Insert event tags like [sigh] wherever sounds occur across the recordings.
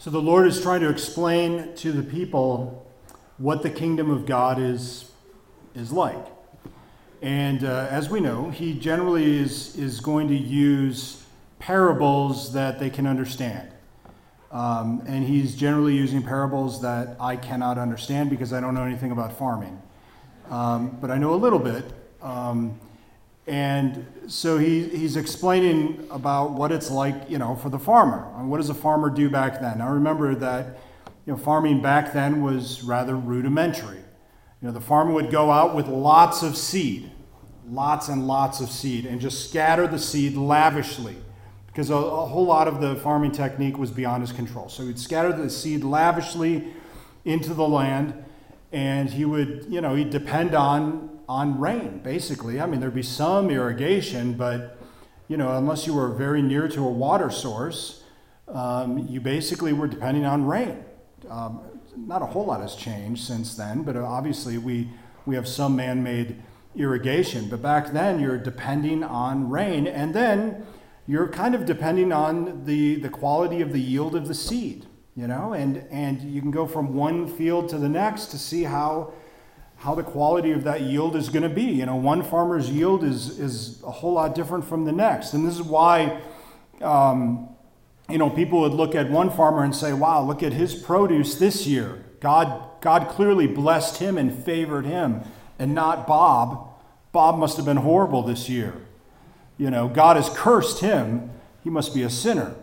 So the Lord is trying to explain to the people what the kingdom of God is, is like. And uh, as we know, he generally is, is going to use parables that they can understand. Um, and he's generally using parables that I cannot understand because I don't know anything about farming. Um, but I know a little bit. Um, and so he, he's explaining about what it's like, you know, for the farmer. What does a farmer do back then? Now remember that, you know, farming back then was rather rudimentary. You know, the farmer would go out with lots of seed, lots and lots of seed, and just scatter the seed lavishly because a, a whole lot of the farming technique was beyond his control. So he'd scatter the seed lavishly into the land, and he would, you know, he'd depend on on rain, basically. I mean, there'd be some irrigation, but you know, unless you were very near to a water source, um, you basically were depending on rain. Um, not a whole lot has changed since then, but obviously we we have some man-made irrigation. But back then, you're depending on rain, and then you're kind of depending on the the quality of the yield of the seed. You know, and and you can go from one field to the next to see how how the quality of that yield is going to be. You know, one farmer's yield is, is a whole lot different from the next. And this is why, um, you know, people would look at one farmer and say, wow, look at his produce this year. God, God clearly blessed him and favored him, and not Bob. Bob must have been horrible this year. You know, God has cursed him. He must be a sinner.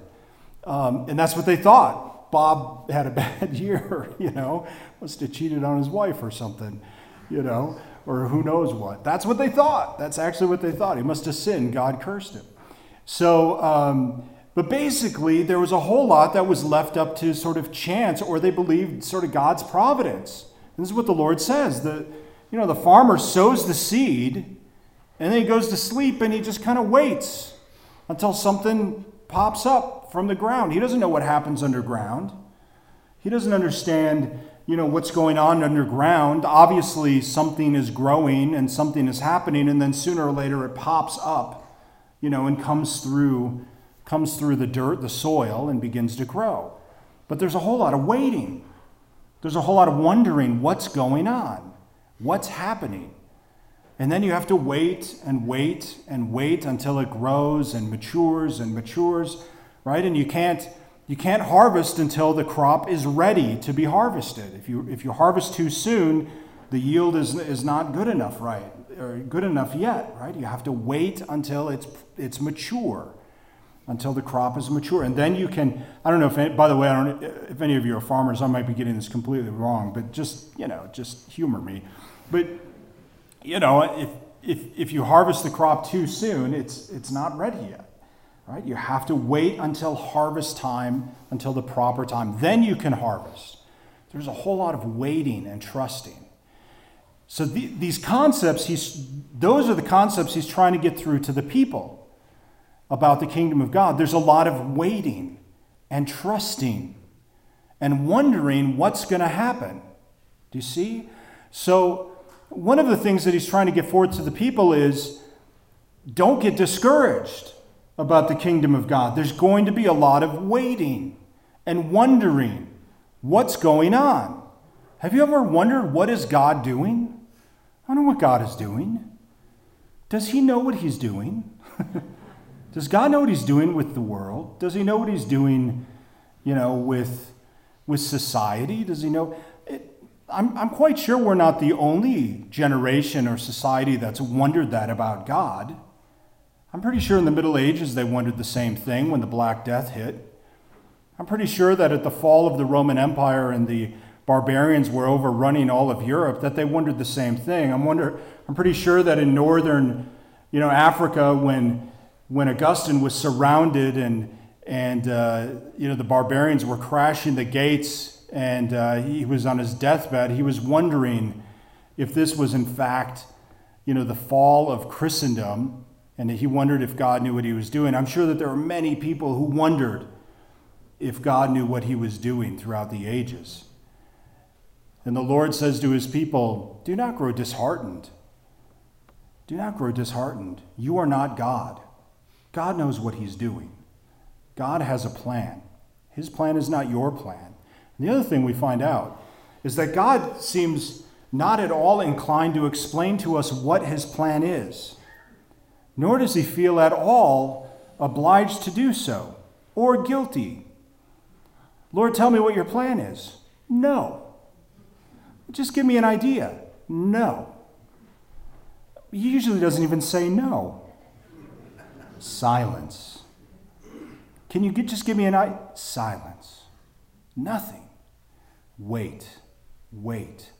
Um, and that's what they thought. Bob had a bad [laughs] year, you know, must have cheated on his wife or something you know, or who knows what. That's what they thought. That's actually what they thought. He must have sinned. God cursed him. So, um, but basically, there was a whole lot that was left up to sort of chance, or they believed sort of God's providence. This is what the Lord says. The, you know, the farmer sows the seed, and then he goes to sleep, and he just kind of waits until something pops up from the ground. He doesn't know what happens underground. He doesn't understand you know what's going on underground. Obviously something is growing and something is happening and then sooner or later it pops up you know and comes through comes through the dirt the soil and begins to grow. But there's a whole lot of waiting. There's a whole lot of wondering what's going on what's happening. And then you have to wait and wait and wait until it grows and matures and matures right and you can't you can't harvest until the crop is ready to be harvested. If you, if you harvest too soon, the yield is, is not good enough, right? Or good enough yet, right? You have to wait until it's, it's mature, until the crop is mature. And then you can, I don't know if, by the way, I don't if any of you are farmers, I might be getting this completely wrong, but just, you know, just humor me. But, you know, if, if, if you harvest the crop too soon, it's, it's not ready yet. Right? You have to wait until harvest time, until the proper time. Then you can harvest. There's a whole lot of waiting and trusting. So the, these concepts, he's, those are the concepts he's trying to get through to the people about the kingdom of God. There's a lot of waiting and trusting and wondering what's going to happen. Do you see? So one of the things that he's trying to get forward to the people is don't get discouraged about the kingdom of God. There's going to be a lot of waiting and wondering what's going on. Have you ever wondered what is God doing? I don't know what God is doing. Does he know what he's doing? [laughs] Does God know what he's doing with the world? Does he know what he's doing, you know, with, with society? Does he know? It, I'm, I'm quite sure we're not the only generation or society that's wondered that about God. I'm pretty sure in the Middle Ages they wondered the same thing when the Black Death hit. I'm pretty sure that at the fall of the Roman Empire and the barbarians were overrunning all of Europe, that they wondered the same thing. I'm wonder, I'm pretty sure that in northern, you know, Africa, when when Augustine was surrounded and and uh, you know the barbarians were crashing the gates and uh, he was on his deathbed, he was wondering if this was in fact, you know, the fall of Christendom and he wondered if God knew what he was doing. I'm sure that there are many people who wondered if God knew what he was doing throughout the ages. And the Lord says to his people, Do not grow disheartened. Do not grow disheartened. You are not God. God knows what he's doing. God has a plan. His plan is not your plan. And the other thing we find out is that God seems not at all inclined to explain to us what his plan is, nor does he feel at all obliged to do so or guilty. Lord, tell me what your plan is. No. Just give me an idea. No. He usually doesn't even say no. Silence. Can you get, just give me an idea? Silence. Nothing. Wait, wait,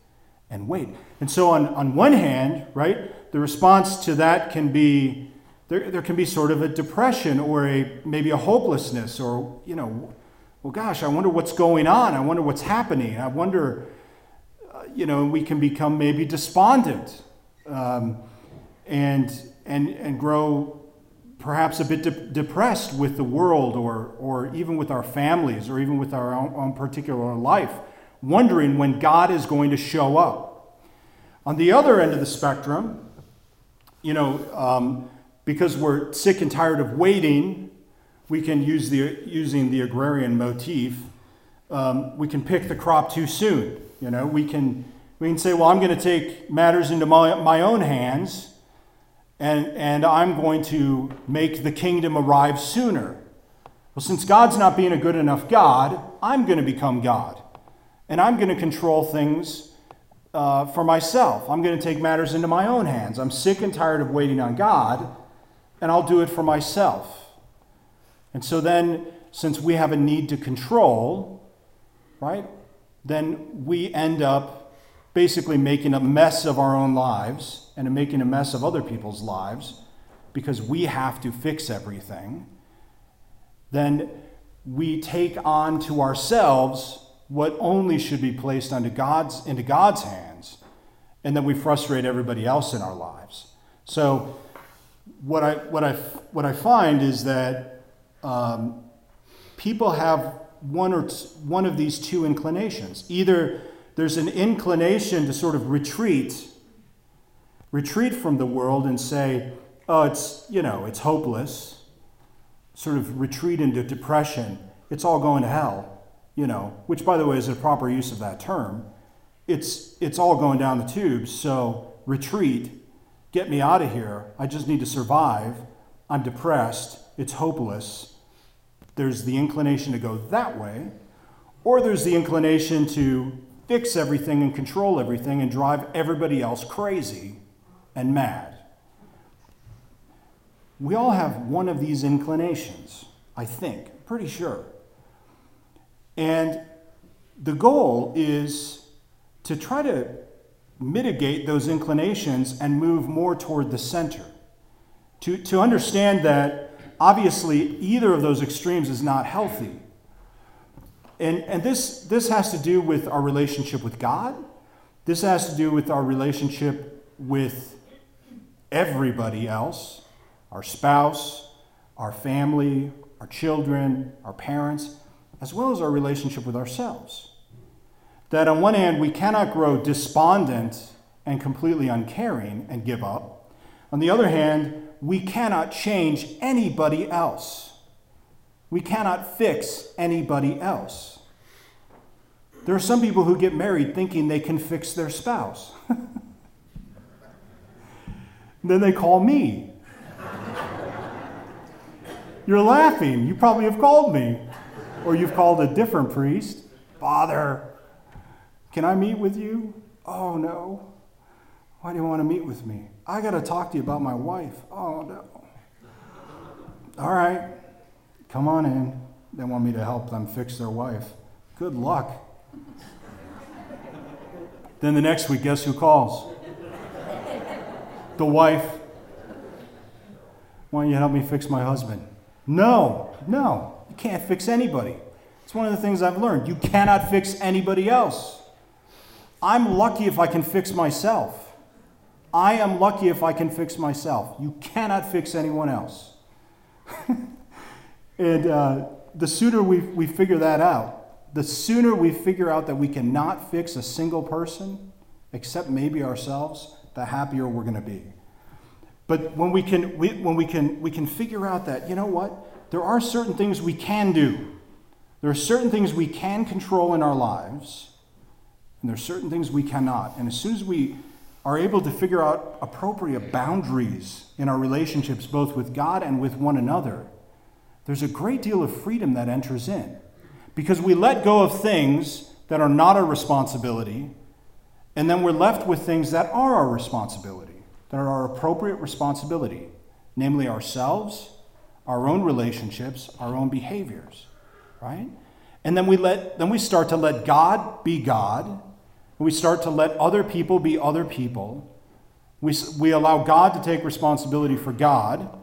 and wait. And so, on, on one hand, right, the response to that can be there, there can be sort of a depression or a maybe a hopelessness or, you know, well, gosh, I wonder what's going on. I wonder what's happening. I wonder, uh, you know, we can become maybe despondent um, and, and, and grow perhaps a bit de- depressed with the world or, or even with our families or even with our own, own particular life, wondering when God is going to show up. On the other end of the spectrum, you know, um, because we're sick and tired of waiting, we can use the using the agrarian motif. Um, we can pick the crop too soon. You know, we can we can say, well, I'm going to take matters into my, my own hands, and and I'm going to make the kingdom arrive sooner. Well, since God's not being a good enough God, I'm going to become God, and I'm going to control things. Uh, for myself. I'm going to take matters into my own hands. I'm sick and tired of waiting on God and I'll do it for myself. And so then, since we have a need to control, right, then we end up basically making a mess of our own lives and making a mess of other people's lives because we have to fix everything. Then we take on to ourselves what only should be placed under God's, into God's hands, and then we frustrate everybody else in our lives. So what I, what I, what I find is that um, people have one, or t- one of these two inclinations. Either there's an inclination to sort of retreat, retreat from the world and say, oh, it's, you know, it's hopeless, sort of retreat into depression. It's all going to hell, you know, which, by the way, is a proper use of that term. It's, it's all going down the tubes, so retreat Get me out of here. I just need to survive. I'm depressed. It's hopeless. There's the inclination to go that way, or there's the inclination to fix everything and control everything and drive everybody else crazy and mad. We all have one of these inclinations, I think, pretty sure. And the goal is to try to mitigate those inclinations and move more toward the center. To, to understand that obviously either of those extremes is not healthy. And, and this, this has to do with our relationship with God. This has to do with our relationship with everybody else our spouse, our family, our children, our parents, as well as our relationship with ourselves that on one hand, we cannot grow despondent and completely uncaring and give up. On the other hand, we cannot change anybody else. We cannot fix anybody else. There are some people who get married thinking they can fix their spouse. [laughs] then they call me. [laughs] You're laughing. You probably have called me. Or you've called a different priest. Father, can I meet with you? Oh, no. Why do you want to meet with me? I got to talk to you about my wife. Oh, no. All right. Come on in. They want me to help them fix their wife. Good luck. [laughs] then the next week, guess who calls? The wife. Why don't you help me fix my husband? No, no. You can't fix anybody. It's one of the things I've learned. You cannot fix anybody else. I'm lucky if I can fix myself. I am lucky if I can fix myself. You cannot fix anyone else. [laughs] and uh, the sooner we, we figure that out, the sooner we figure out that we cannot fix a single person, except maybe ourselves, the happier we're going to be. But when we can, we, when we can, we can figure out that, you know what? There are certain things we can do. There are certain things we can control in our lives, and there are certain things we cannot. And as soon as we are able to figure out appropriate boundaries in our relationships, both with God and with one another, there's a great deal of freedom that enters in. Because we let go of things that are not our responsibility, and then we're left with things that are our responsibility, that are our appropriate responsibility, namely ourselves, our own relationships, our own behaviors, right? And then we let then we start to let God be God, we start to let other people be other people. We, we allow God to take responsibility for God.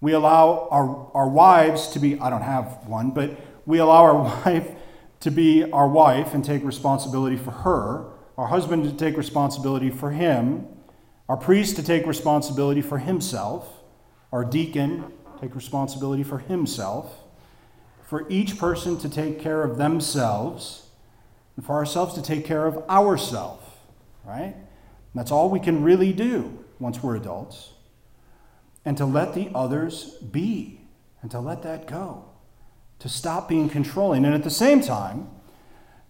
We allow our, our wives to be, I don't have one, but we allow our [laughs] wife to be our wife and take responsibility for her, our husband to take responsibility for him, our priest to take responsibility for himself, our deacon take responsibility for himself, for each person to take care of themselves, and for ourselves to take care of ourselves, right? And that's all we can really do once we're adults. And to let the others be, and to let that go to stop being controlling, and at the same time,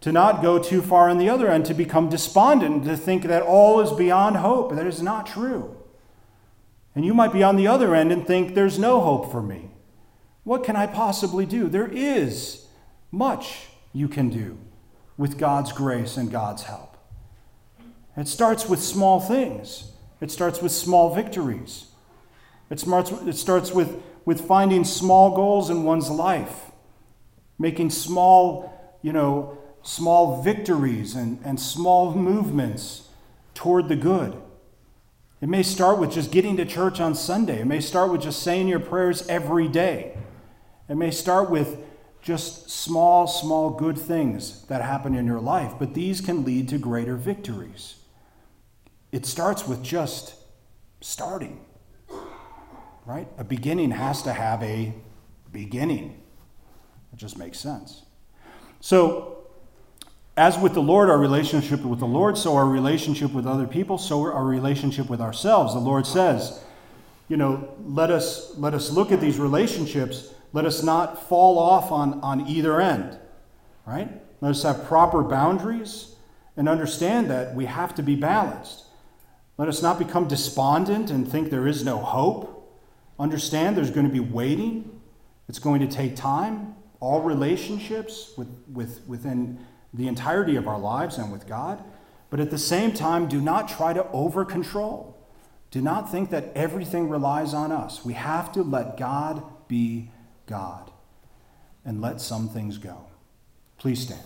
to not go too far on the other end, to become despondent, to think that all is beyond hope. That is not true. And you might be on the other end and think, there's no hope for me. What can I possibly do? There is much you can do with God's grace and God's help. It starts with small things, it starts with small victories. It starts, it starts with, with finding small goals in one's life making small, you know, small victories and, and small movements toward the good. It may start with just getting to church on Sunday. It may start with just saying your prayers every day. It may start with just small, small good things that happen in your life, but these can lead to greater victories. It starts with just starting, right? A beginning has to have a beginning. It just makes sense. So, as with the Lord, our relationship with the Lord, so our relationship with other people, so our relationship with ourselves. The Lord says, you know, let us let us look at these relationships. Let us not fall off on, on either end. Right? Let us have proper boundaries and understand that we have to be balanced. Let us not become despondent and think there is no hope. Understand there's going to be waiting. It's going to take time all relationships with, with, within the entirety of our lives and with God. But at the same time, do not try to over control. Do not think that everything relies on us. We have to let God be God and let some things go. Please stand.